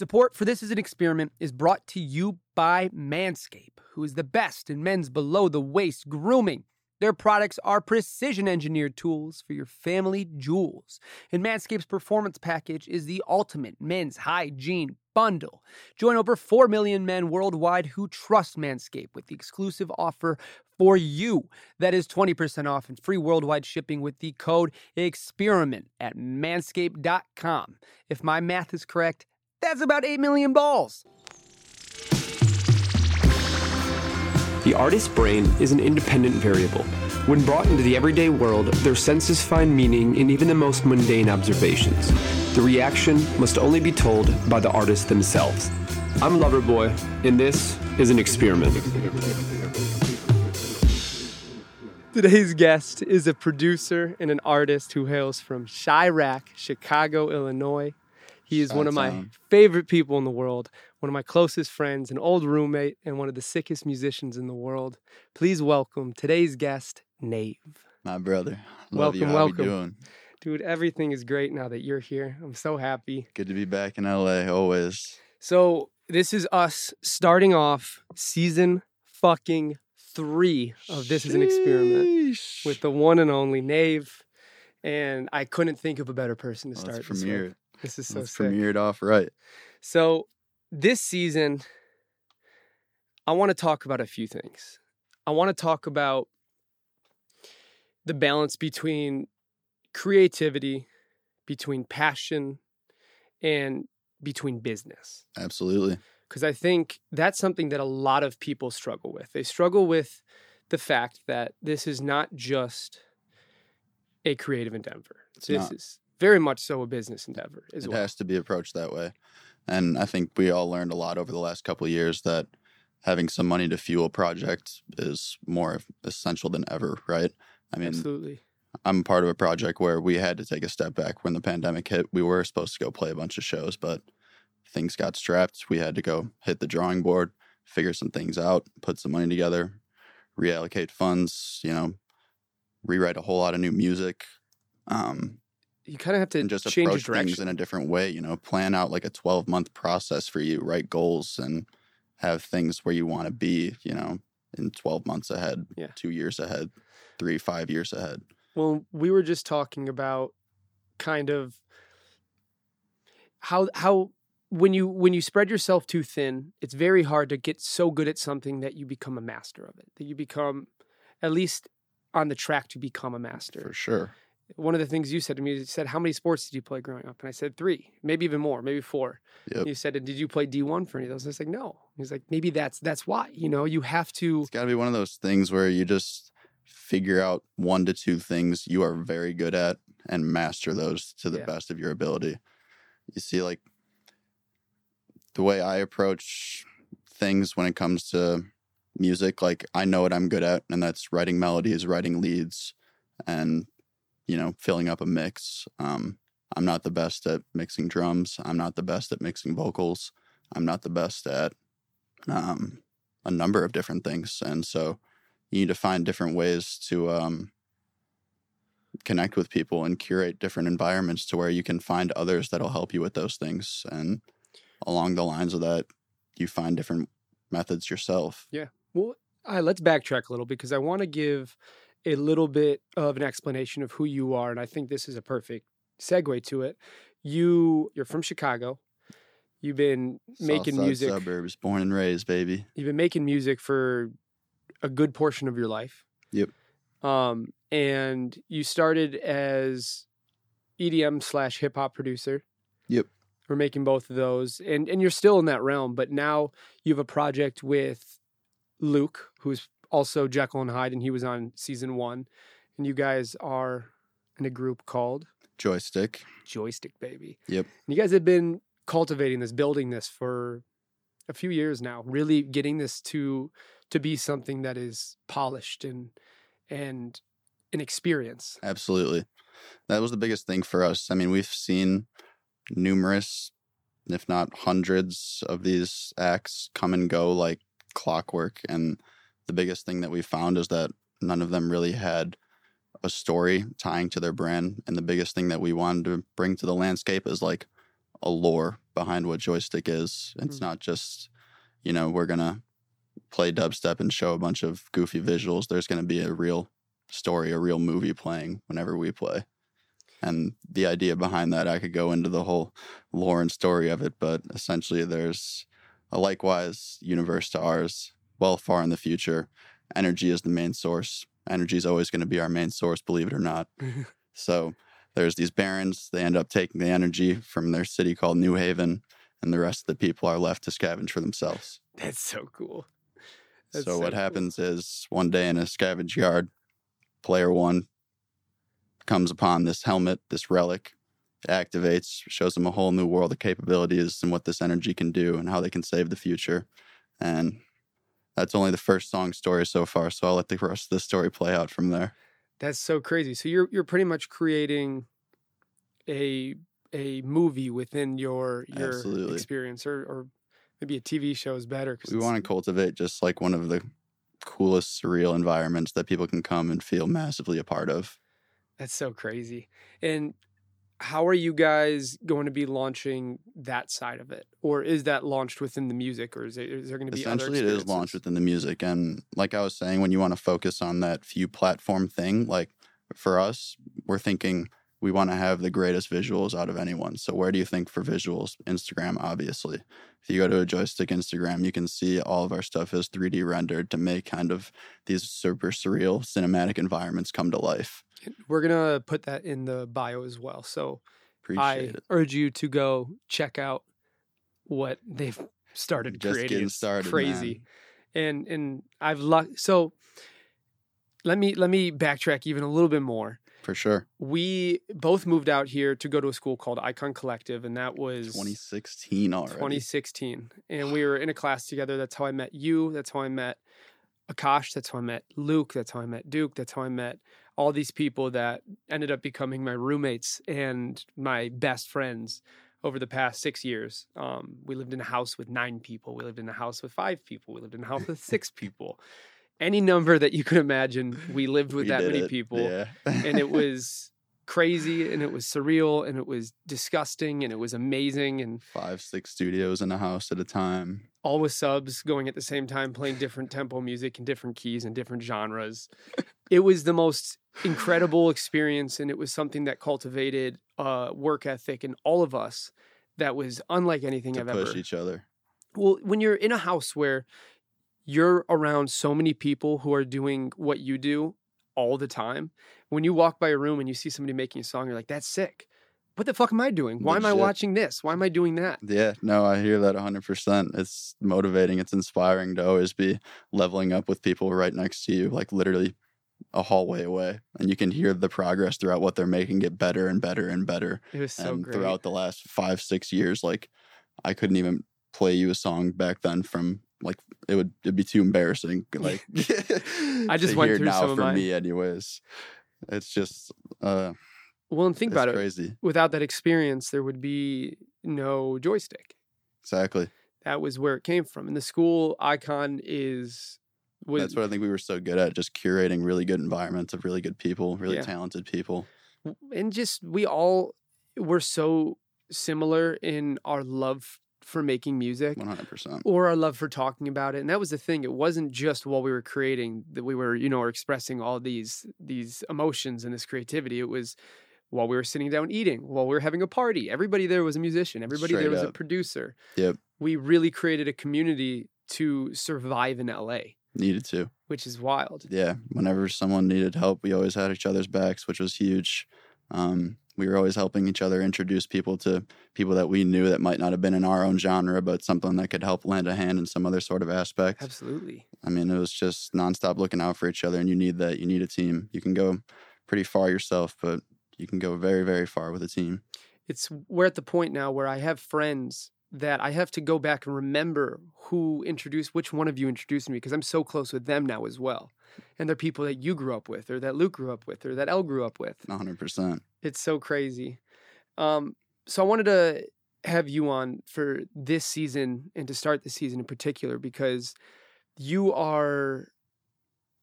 Support for This is an Experiment is brought to you by Manscaped, who is the best in men's below the waist grooming. Their products are precision engineered tools for your family jewels. And Manscaped's performance package is the ultimate men's hygiene bundle. Join over 4 million men worldwide who trust Manscaped with the exclusive offer for you. That is 20% off and free worldwide shipping with the code EXPERIMENT at manscaped.com. If my math is correct, that's about 8 million balls. The artist's brain is an independent variable. When brought into the everyday world, their senses find meaning in even the most mundane observations. The reaction must only be told by the artists themselves. I'm Loverboy, and this is an experiment. Today's guest is a producer and an artist who hails from Chiraq, Chicago, Illinois. He is one of my favorite people in the world, one of my closest friends, an old roommate, and one of the sickest musicians in the world. Please welcome today's guest, Nave. My brother. Love you. Welcome, How welcome. Dude, everything is great now that you're here. I'm so happy. Good to be back in LA always. So, this is us starting off season fucking three of This is an Experiment with the one and only Nave. And I couldn't think of a better person to Let's start this premiere. This is so sick. premiere it off right. So, this season, I want to talk about a few things. I want to talk about the balance between creativity, between passion, and between business. Absolutely. Because I think that's something that a lot of people struggle with. They struggle with the fact that this is not just a creative endeavor, It's this not. is very much so a business endeavor as It well. has to be approached that way. And I think we all learned a lot over the last couple of years that having some money to fuel projects is more essential than ever, right? I mean, Absolutely. I'm part of a project where we had to take a step back when the pandemic hit. We were supposed to go play a bunch of shows, but things got strapped. We had to go hit the drawing board, figure some things out, put some money together, reallocate funds, you know, rewrite a whole lot of new music. Um, You kind of have to and just change approach things in a different way, you know, plan out like a 12 month process for you, write goals and have things where you want to be, you know, in 12 months ahead, Yeah. two years ahead, three, five years ahead. Well, we were just talking about kind of how how when you when you spread yourself too thin, it's very hard to get so good at something that you become a master of it. That you become at least on the track to become a master. For sure. One of the things you said to me, you said, "How many sports did you play growing up?" And I said, three, maybe even more, maybe four. Yep. You said, "Did you play D one for any of those?" I was like, "No." He's like, "Maybe that's that's why." You know, you have to. It's got to be one of those things where you just figure out one to two things you are very good at and master those to the Yeah. best of your ability. You see, like the way I approach things when it comes to music, like I know what I'm good at, and that's writing melodies, writing leads, and you know, filling up a mix. Um, I'm not the best at mixing drums. I'm not the best at mixing vocals. I'm not the best at um, a number of different things, and so you need to find different ways to um, connect with people and curate different environments to where you can find others that'll help you with those things. And along the lines of that, you find different methods yourself. Yeah. Well, right, let's backtrack a little because I want to give a little bit of an explanation of who you are, and I think this is a perfect segue to it. You you're from Chicago. You've been making Southside music. suburbs, born and raised, baby. You've been making music for a good portion of your life. Yep. Um, and you started as EDM slash hip hop producer. Yep. We're making both of those, and and you're still in that realm, but now you have a project with Luke, who's also Jekyll and Hyde, and he was on season one, and you guys are in a group called Joystick. Joystick Baby. Yep. And you guys have been cultivating this, building this for a few years now, really getting this to to be something that is polished and and an experience. Absolutely. That was the biggest thing for us. I mean, we've seen numerous, if not hundreds, of these acts come and go like clockwork. And the biggest thing that we found is that none of them really had a story tying to their brand. And the biggest thing that we wanted to bring to the landscape is like a lore behind what joystick is. It's Mhm. not just, you know, we're gonna play dubstep and show a bunch of goofy visuals. There's gonna be a real story, a real movie playing whenever we play. And the idea behind that, I could go into the whole lore and story of it, but essentially there's a likewise universe to ours, well far in the future. Energy is the main source. Energy is always going to be our main source, believe it or not. So there's these barons. They end up taking the energy from their city called New Haven, and the rest of the people are left to scavenge for themselves. That's so cool. That's so what cool. happens is one day in a scavenge yard, player one comes upon this helmet, this relic, activates, shows them a whole new world of capabilities and what this energy can do and how they can save the future. And that's only the first song story so far. So I'll let the rest of the story play out from there. That's so crazy. So you're you're pretty much creating a a movie within your your Absolutely. experience, or or maybe a TV show is better. We want to cultivate just like one of the coolest surreal environments that people can come and feel massively a part of. That's so crazy. And how are you guys going to be launching that side of it, or is that launched within the music, or is, it, is there going to be Essentially, it is launched within the music. And like I was saying, when you want to focus on that few platform thing, like for us, we're thinking we want to have the greatest visuals out of anyone. So, where do you think for visuals? Instagram, obviously. If you go to a joystick Instagram, you can see all of our stuff is 3D rendered to make kind of these super surreal cinematic environments come to life. We're gonna put that in the bio as well. So Appreciate I it. urge you to go check out what they've started Just creating. getting It's started. crazy. man. and and I've luck. So let me let me backtrack even a little bit more. For sure. We both moved out here to go to a school called Icon Collective, and that was 2016 already. 2016. And we were in a class together. That's how I met you. That's how I met Akash. That's how I met Luke. That's how I met Duke. That's how I met all these people that ended up becoming my roommates and my best friends over the past six years. Um, we lived in a house with nine people. We lived in a house with five people. We lived in a house with six people. Any number that you could imagine, we lived with We that many it. people Yeah. and it was crazy and it was surreal and it was disgusting and it was amazing and five, six studios in a house at a time. All with subs going at the same time playing different tempo music and different keys and different genres it was the most incredible experience and it was something that cultivated uh, work ethic in all of us that was unlike anything i've ever. push each other. well when you're in a house where you're around so many people who are doing what you do all the time when you walk by a room and you see somebody making a song you're like that's sick what the fuck am i doing why am i watching this why am i doing that Yeah, no, I hear that 100%. It's motivating, it's inspiring to always be leveling up with people right next to you, like literally a hallway away. And you can hear the progress throughout what they're making get better and better and better. it was so and great throughout the last five, six years, like I couldn't even play you a song back then from like it would it'd be too embarrassing. Like I just to went hear through now some of for me anyways. It's just uh well and think it's about it crazy. without that experience there would be no joystick Exactly. that was where it came from and the school icon is was That's what I think we were so good at, just curating really good environments of really good people, really Yeah. talented people. and just we all were so similar in our love for making music One hundred percent. or our love for talking about it and that was the thing it wasn't just while we were creating that we were you know expressing all these these emotions and this creativity it was while we were sitting down eating while we were having a party everybody there was a musician everybody there Straight was a producer Yep. we really created a community to survive in LA Needed to. which is wild Yeah. Whenever someone needed help, we always had each other's backs, which was huge. Um, we were always helping each other introduce people to people that we knew that might not have been in our own genre, but something that could help lend a hand in some other sort of aspect. absolutely I mean, it was just nonstop looking out for each other, and you need that. You need a team. You can go pretty far yourself, but you can go very, very far with a team. it's we're at the point now where I have friends that I have to go back and remember who introduced which one of you introduced me because I'm so close with them now as well. And they're people that you grew up with or that Luke grew up with or that Elle grew up with. 100%. It's so crazy. Um so I wanted to have you on for this season and to start the season in particular because you are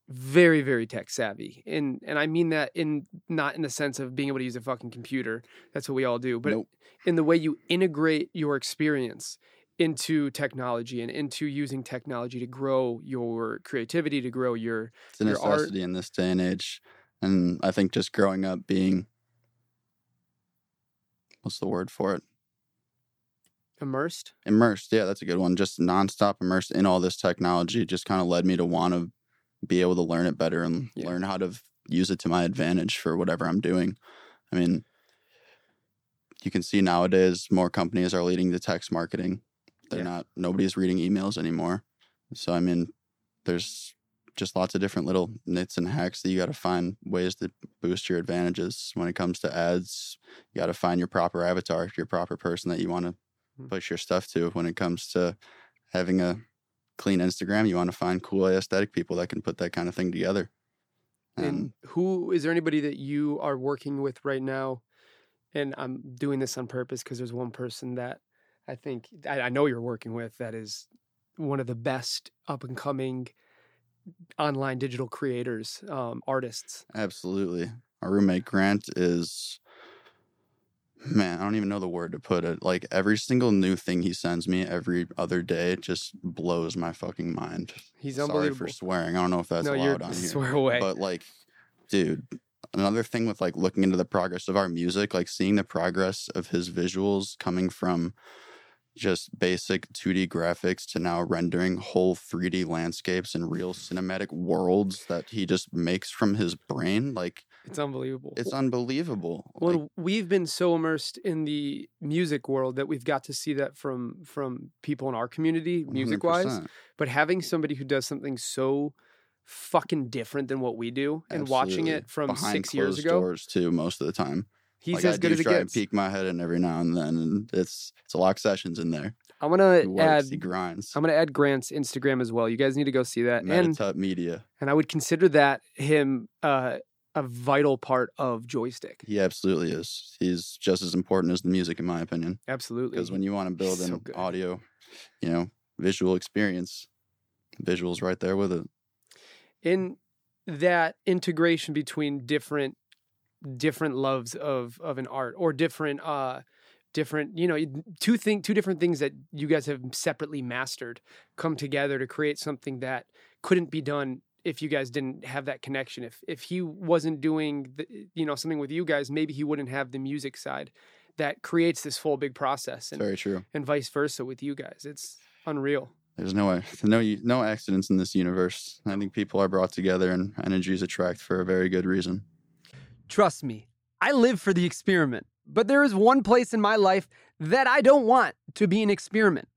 very very tech savvy and and i mean that in not in the sense of being able to use a fucking computer that's what we all do but Nope. in the way you integrate your experience into technology and into using technology to grow your creativity to grow your It's a your art- in this day and age. And I think just growing up being what's the word for it? immersed Immersed. Yeah, that's a good one. Just nonstop immersed in all this technology just kind of led me to want to be able to learn it better and Yeah. learn how to use it to my advantage for whatever I'm doing. I mean, you can see nowadays more companies are leading to text marketing. They're Yeah. not nobody's reading emails anymore. So I mean, there's just lots of different little nits and hacks that you got to find ways to boost your advantages when it comes to ads. You got to find your proper avatar, your proper person that you want to Mm. push your stuff to. When it comes to having a clean Instagram, you want to find cool aesthetic people that can put that kind of thing together. And and who is there anybody that you are working with right now and i'm doing this on purpose because there's one person that i think I, I know you're working with that is one of the best up and coming online digital creators um, artists Absolutely. Our roommate Grant is man, I don't even know the word to put it. Like every single new thing he sends me every other day just blows my fucking mind. he's Sorry unbelievable for swearing. I don't know if that's no allowed on here. swear away But like, dude, another thing with like looking into the progress of our music, like seeing the progress of his visuals coming from just basic 2D graphics to now rendering whole 3D landscapes and real cinematic worlds that he just makes from his brain. Like, it's unbelievable it's unbelievable. Well, Like, we've been so immersed in the music world that we've got to see that from from people in our community, music wise. 100%. But having somebody who does something so fucking different than what we do, and watching it from Behind six years ago, doors too, most of the time. he's like, as I good do as it try gets. and peek my head in every now and then, and it's it's a lot of sessions in there. I'm gonna He works, add. he grinds. I'm gonna add Grant's Instagram as well. You guys need to go see that, and Meditut Media. and I would consider that him uh, a vital part of Joystick. He absolutely is. He's just as important as the music, in my opinion. Absolutely, Because when you want to build so an good. audio, you know, visual experience, visuals right there with it. in that integration between different different loves of of an art or different uh different you know two thing two different things that you guys have separately mastered come together to create something that couldn't be done if you guys didn't have that connection if if he wasn't doing the, you know something with you guys maybe he wouldn't have the music side that creates this full big process and Very true. and vice versa with you guys it's unreal There's no way no no accidents in this universe. I think people are brought together and energies attract for a very good reason. Trust me, I live for the experiment. But there is one place in my life that I don't want to be an experiment,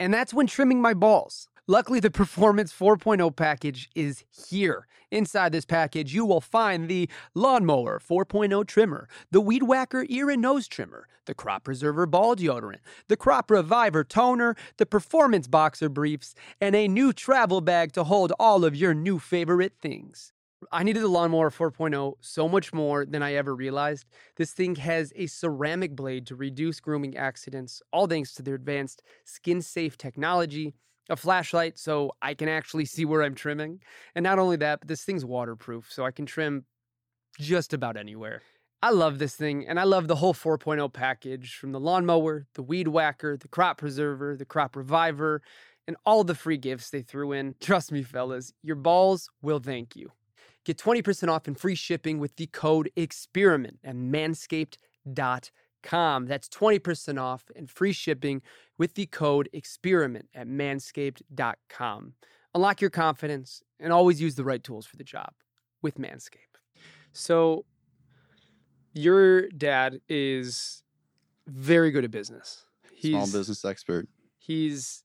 and that's when trimming my balls. Luckily, the Performance 4.0 package is here. Inside this package, you will find the Lawnmower 4.0 trimmer, the Weed Whacker ear and nose trimmer, the Crop Preserver ball deodorant, the Crop Reviver toner, the Performance Boxer briefs, and a new travel bag to hold all of your new favorite things. I needed the lawnmower 4.0 so much more than I ever realized. This thing has a ceramic blade to reduce grooming accidents, all thanks to their advanced skin safe technology, a flashlight so I can actually see where I'm trimming. And not only that, but this thing's waterproof so I can trim just about anywhere. I love this thing, and I love the whole 4.0 package from the lawnmower, the weed whacker, the crop preserver, the crop reviver, and all the free gifts they threw in. Trust me, fellas, your balls will thank you. Get 20% off and free shipping with the code EXPERIMENT at manscaped.com. That's 20% off and free shipping with the code EXPERIMENT at manscaped.com. Unlock your confidence and always use the right tools for the job with Manscaped. So, your dad is very good at business. He's Small business expert. he's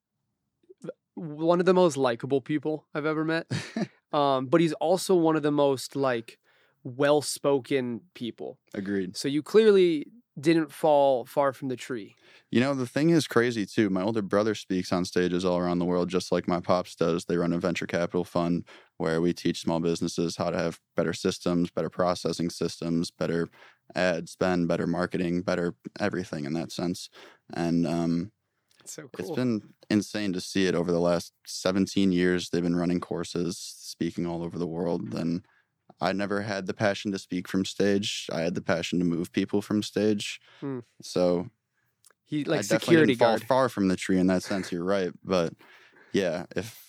one of the most likable people I've ever met. Um, but he's also one of the most like well-spoken people. Agreed. So you clearly didn't fall far from the tree. You know, the thing is crazy too. My older brother speaks on stages all around the world, just like my pops does. They run a venture capital fund where we teach small businesses how to have better systems, better processing systems, better ad spend, better marketing, better everything in that sense. And um, It's so It's cool. been insane to see it over the last 17 years. They've been running courses, speaking all over the world. And I never had the passion to speak from stage. I had the passion to move people from stage. Hmm. So he like definitely security didn't fall guard. far from the tree in that sense. You're right, but yeah, if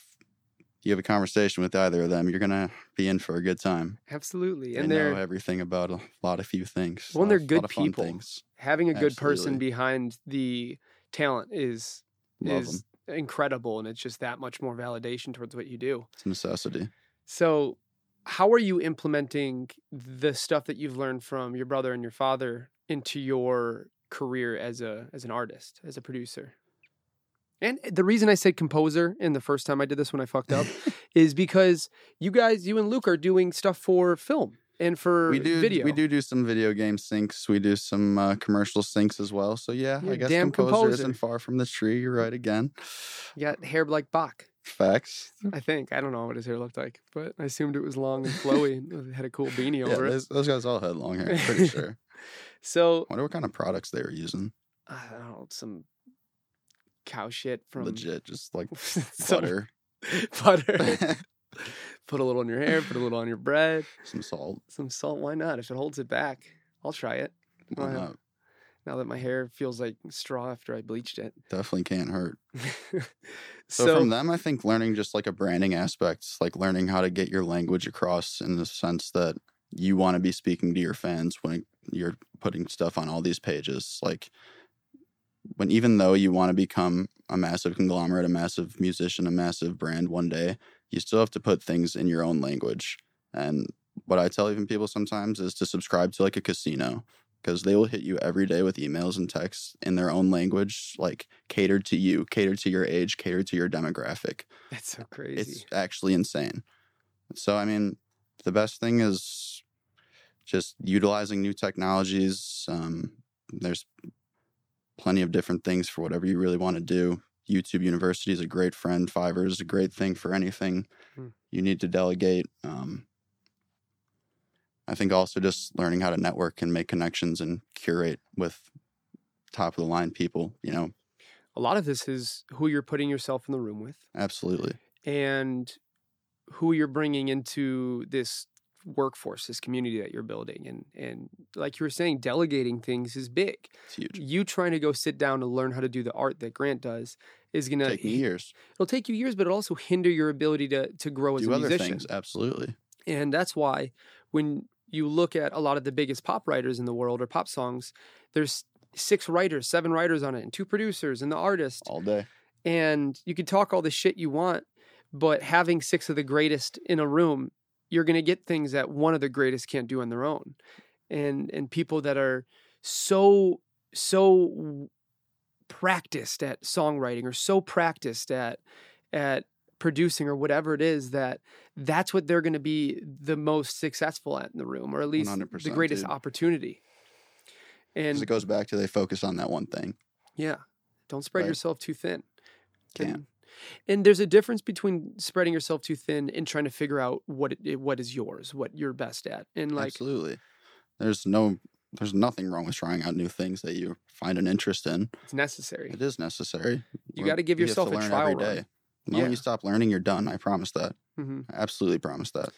you have a conversation with either of them, you're gonna be in for a good time. Absolutely, and they know everything about a lot of few things. Well, and they're good lot of fun people. Having a good person behind the talent is Love is them. incredible, and it's just that much more validation towards what you do. It's a necessity. So, how are you implementing the stuff that you've learned from your brother and your father into your career as a as an artist, as a producer? And the reason I said composer in the first time I did this when I fucked up is because you guys, you and Luke, are doing stuff for film and for we do video. we do do some video game syncs. We do some uh, commercial syncs as well. So yeah, You're I guess composer, composer. isn't far from the tree. You're right again. You got hair like Bach. Facts. I think. I don't know what his hair looked like, but I assumed it was long and flowy. and had a cool beanie Yeah, over it. those, those guys all had long hair. I'm pretty sure. So I Wonder what kind of products they were using. I don't know some cow shit from Legit, just like butter, butter. put a little in your hair. Put a little on your bread. some salt. Some salt. Why not? If it holds it back, I'll try it. Why not? Now that my hair feels like straw after I bleached it. Definitely can't hurt. So, So, from them, I think learning just like a branding aspect, like learning how to get your language across in the sense that you want to be speaking to your fans when you're putting stuff on all these pages. Like when even though you want to become a massive conglomerate, a massive musician, a massive brand one day, you still have to put things in your own language. And what I tell even people sometimes is to subscribe to like a casino because they will hit you every day with emails and texts in their own language, like catered to you, catered to your age, catered to your demographic. that's so crazy. It's actually insane. So, I mean, the best thing is just utilizing new technologies. Um, there's plenty of different things for whatever you really want to do. YouTube University is a great friend. Fiverr is a great thing for anything Hmm. you need to delegate. Um, I think also just learning how to network and make connections and curate with top of the line people. You know, a lot of this is who you're putting yourself in the room with. absolutely. and who you're bringing into this workforce, this community that you're building. And and like you were saying, delegating things is big. It's huge. You trying to go sit down to learn how to do the art that Grant does is gonna Take me years. it'll take you years, but it'll also hinder your ability to to grow as a other musician. things. Absolutely. And that's why when you look at a lot of the biggest pop writers in the world or pop songs, there's six writers, seven writers on it, and two producers and the artist All day. and you can talk all the shit you want, but having six of the greatest in a room, you're going to get things that one of the greatest can't do on their own. And and people that are so so practiced at songwriting or so practiced at at producing or whatever it is that that's what they're going to be the most successful at in the room or at least the greatest dude. opportunity. And it goes back to they focus on that one thing. yeah. Don't spread Right. yourself too thin. Can't. And, and there's a difference between spreading yourself too thin and trying to figure out what it, what is yours, what you're best at. And like Absolutely. There's no there's nothing wrong with trying out new things that you find an interest in. it's necessary. It is necessary. You gotta give yourself a trial run. day. Yeah. you stop learning, you're done. I promise that. hmm I absolutely promise that.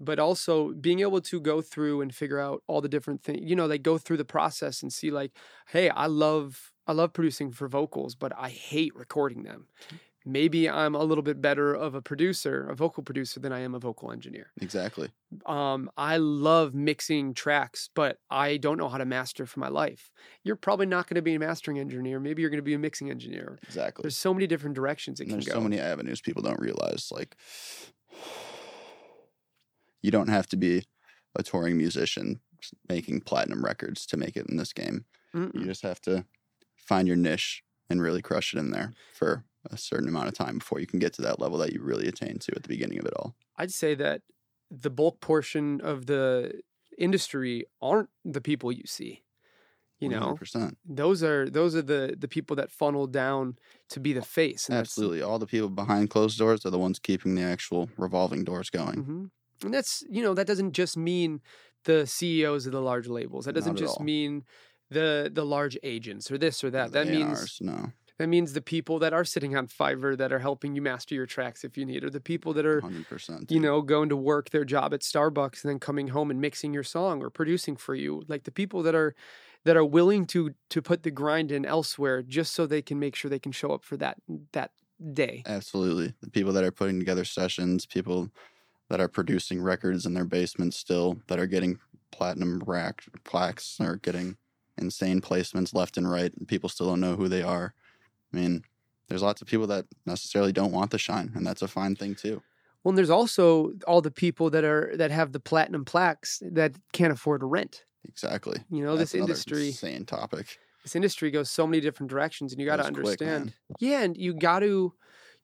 But also being able to go through and figure out all the different things, you know, they go through the process and see like, hey, I love I love producing for vocals, but I hate recording them. Maybe I'm a little bit better of a producer, a vocal producer, than I am a vocal engineer. Exactly. um, I love mixing tracks, but I don't know how to master for my life. You're probably not going to be a mastering engineer. Maybe you're going to be a mixing engineer. Exactly. There's so many different directions it And can there's go. so many avenues people don't realize. Like you don't have to be a touring musician making platinum records to make it in this game. You Mm-mm. just have to find your niche and really crush it in there for a certain amount of time before you can get to that level that you really attain to at the beginning of it all. I'd say that the bulk portion of the industry aren't the people you see. You know, 100%. those are those are the the people that funnel down to be the face. Absolutely. All the people behind closed doors are the ones keeping the actual revolving doors going. Mhm. And that's you know that doesn't just mean the CEOs of the large labels. That doesn't just all. mean the the large agents or this or that. That The means A&Rs, no. That means the people that are sitting on Fiverr that are helping you master your tracks if you need, or the people that are, 100%. you know, going to work their job at Starbucks and then coming home and mixing your song or producing for you. Like the people that are that are willing to to put the grind in elsewhere just so they can make sure they can show up for that that day. Absolutely. The people that are putting together sessions, people that are producing records in their basement still, that are getting platinum rack plaques or getting insane placements left and right, and people still don't know who they are. I mean, there's lots of people that necessarily don't want the shine, and that's a fine thing too. Well, and there's also all the people that are that have the platinum plaques that can't afford to rent. Exactly. You know, That's this industry insane topic. this industry goes so many different directions and you got to Goes quick, understand. yeah, and you got to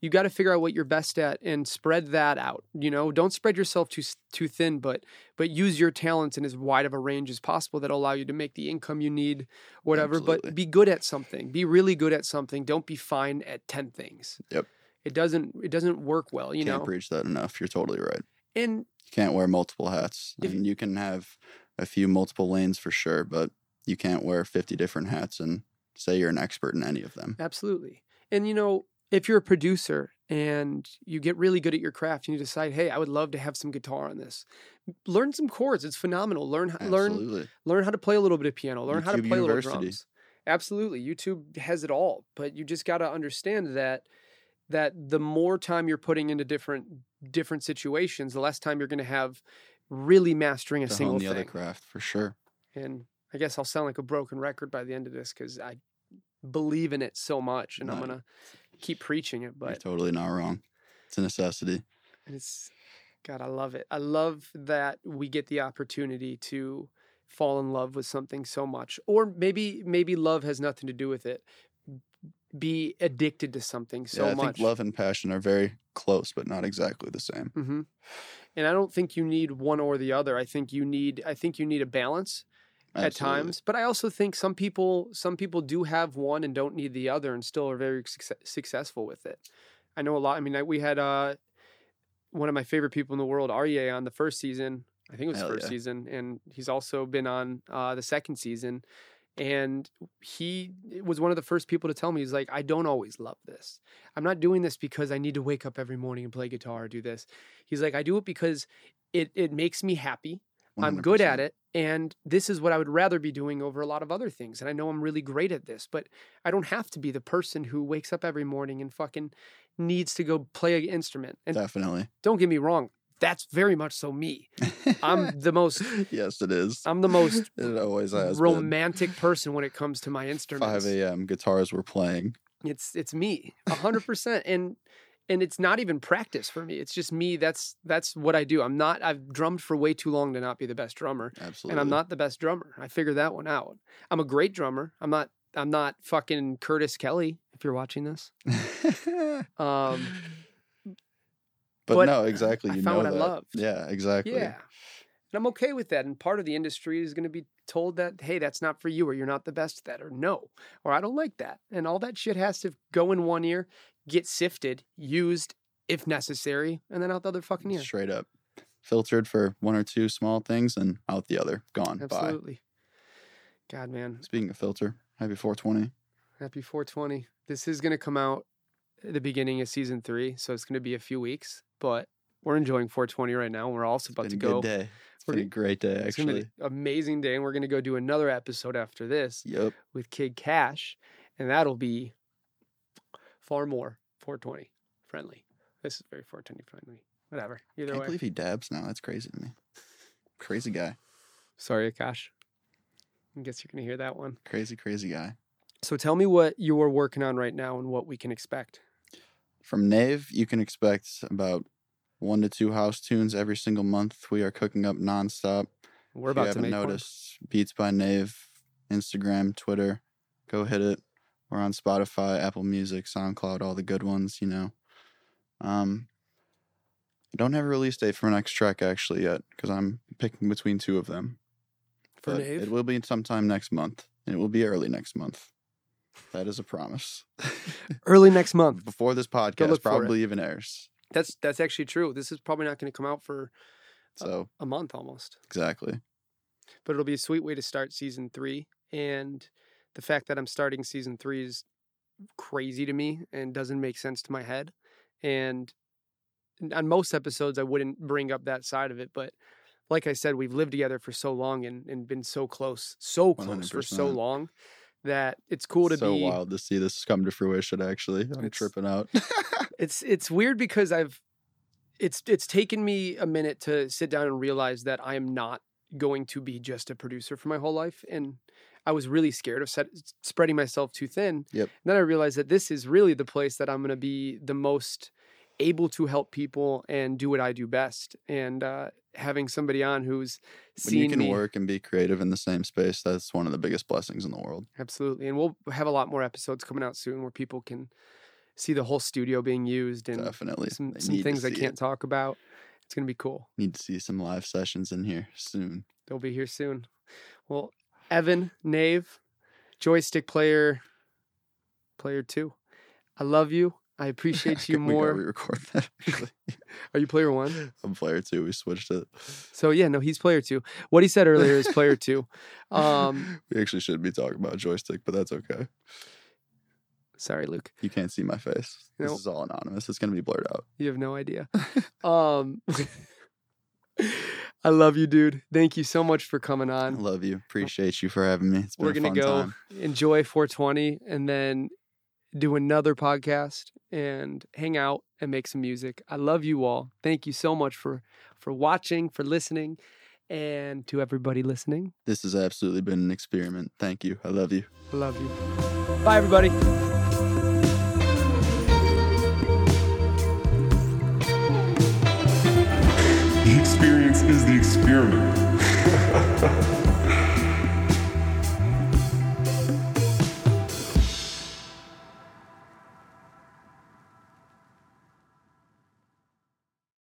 you got to figure out what you're best at and spread that out. You know, don't spread yourself too too thin, but but use your talents in as wide of a range as possible that'll allow you to make the income you need, whatever. Absolutely. But be good at something. Be really good at something. Don't be fine at ten things. Yep. It doesn't it doesn't work well. You Can't know, preach that enough. You're totally right. and You can't wear multiple hats. If- and you can have a few multiple lanes for sure, but you can't wear 50 different hats and say you're an expert in any of them. Absolutely. And you know, if you're a producer and you get really good at your craft and you decide, "Hey, I would love to have some guitar on this." Learn some chords. It's phenomenal. Learn h- learn Absolutely. learn how to play a little bit of piano. Learn how to YouTube play little drums. Absolutely. YouTube has it all, but you just got to understand that that the more time you're putting into different different situations, the less time you're going to have really mastering a To single the thing. other craft for sure. And I guess I'll sound like a broken record by the end of this cuz I believe in it so much and I'm going to keep preaching it, You're but totally not wrong. It's a necessity. And it's God, I love it. I love that we get the opportunity to fall in love with something so much. Or maybe maybe love has nothing to do with it. Be addicted to something so yeah, I much. think love and passion are very close, but not exactly the same. hmm And I don't think you need one or the other. I think you need I think you need a balance at times. But I also think some people some people do have one and don't need the other and still are very success, successful with it. I know a lot. I mean, I, we had uh, one of my favorite people in the world, Aryeh, on the first season. I think it was Hell first yeah. season, and he's also been on uh, the second season. And he was one of the first people to tell me, he's like, I don't always love this. I'm not doing this because I need to wake up every morning and play guitar or do this. He's like, I do it because it it makes me happy. I'm good at it. And this is what I would rather be doing over a lot of other things. And I know I'm really great at this, but I don't have to be the person who wakes up every morning and fucking needs to go play an instrument. And Definitely. don't get me wrong, that's very much so me. I'm the most yes, it is. I'm the most it always has. been. romantic person when it comes to my instruments. 5 instruments. a.m. guitars were playing. It's it's me. a hundred percent. And and it's not even practice for me. It's just me. That's that's what I do. I'm not I've drummed for way too long to not be the best drummer. Absolutely. and I'm not the best drummer. I figured that one out. I'm a great drummer. I'm not. I'm not fucking Curtis Kelly. If you're watching this, um, but, but no, exactly. I You found know what I that. loved. Yeah, exactly. yeah, and I'm okay with that. And part of the industry is going to be told that, hey, that's not for you, or you're not the best at that, or no, or I don't like that, and all that shit has to go in one ear, get sifted, used if necessary, and then out the other fucking ear. Straight up. Filtered for one or two small things and out the other. Gone. Bye. Absolutely. God, man, Speaking of filter, happy 420. Happy 420. This is going to come out at the beginning of season three, so it's going to be a few weeks, but we're enjoying 420 right now. We're also about to a go. good day. It's We're been a great day, It's going to actually. be an amazing day, and we're going to go do another episode after this Yep. with Kid Cash, and that'll be far more 420 friendly. This is very 420 friendly. Whatever. Either Can't way. believe he dabs now. That's crazy to me. Crazy guy. Sorry, Akash. I guess you're going to hear that one. Crazy, crazy guy. So tell me what you're working on right now and what we can expect. From Nave, you can expect about one to two house tunes every single month. We are cooking up nonstop. We're if you about to haven't make one. noticed, Beats by Nave, Instagram, Twitter, go hit it. We're on Spotify, Apple Music, SoundCloud, all the good ones, you know. Um, I don't have a release date for my next track actually yet because I'm picking between two of them. For But It will be sometime next month. And it will be early next month. That is a promise. Early next month. Before this podcast probably even airs. That's that's actually true. This is probably not going to come out for So a month almost, exactly. but it'll be a sweet way to start season three. And the fact that I'm starting season three is crazy to me and doesn't make sense to my head. And on most episodes, I wouldn't bring up that side of it. But like I said, we've lived together for so long and, and been so close, so close for so long that it's cool to so be. wild to see this come to fruition. Actually, I'm tripping out. It's it's weird because I've it's it's taken me a minute to sit down and realize that I am not going to be just a producer for my whole life and I was really scared of set, spreading myself too thin. Yep. then I realized that this is really the place that I'm going to be the most able to help people and do what I do best. And uh, having somebody on who's when you can me work and be creative in the same space, that's one of the biggest blessings in the world. absolutely, and we'll have a lot more episodes coming out soon where people can see the whole studio being used and Definitely, some some things I can't talk about. It's gonna be cool. Need to see some live sessions in here soon. They'll be here soon. Well, Evan Nave, joystick player, player two. I love you. I appreciate you We more. re-record that. Are you player one? I'm player two. We switched it. So yeah, no, he's player two. What he said earlier is player two. Um, we actually should be talking about joystick, but that's okay. Sorry, Luke. You can't see my face. This Nope. is all anonymous. It's gonna be blurred out. You have no idea. um, I love you, dude. Thank you so much for coming I on. love you. Appreciate you for having me. It's been We're gonna go time. enjoy 420 and then do another podcast and hang out and make some music. I love you all. Thank you so much for for watching, for listening, and to everybody listening. This has absolutely been an experiment. Thank you. I love you. I love you. Bye, everybody. The experience is the experiment.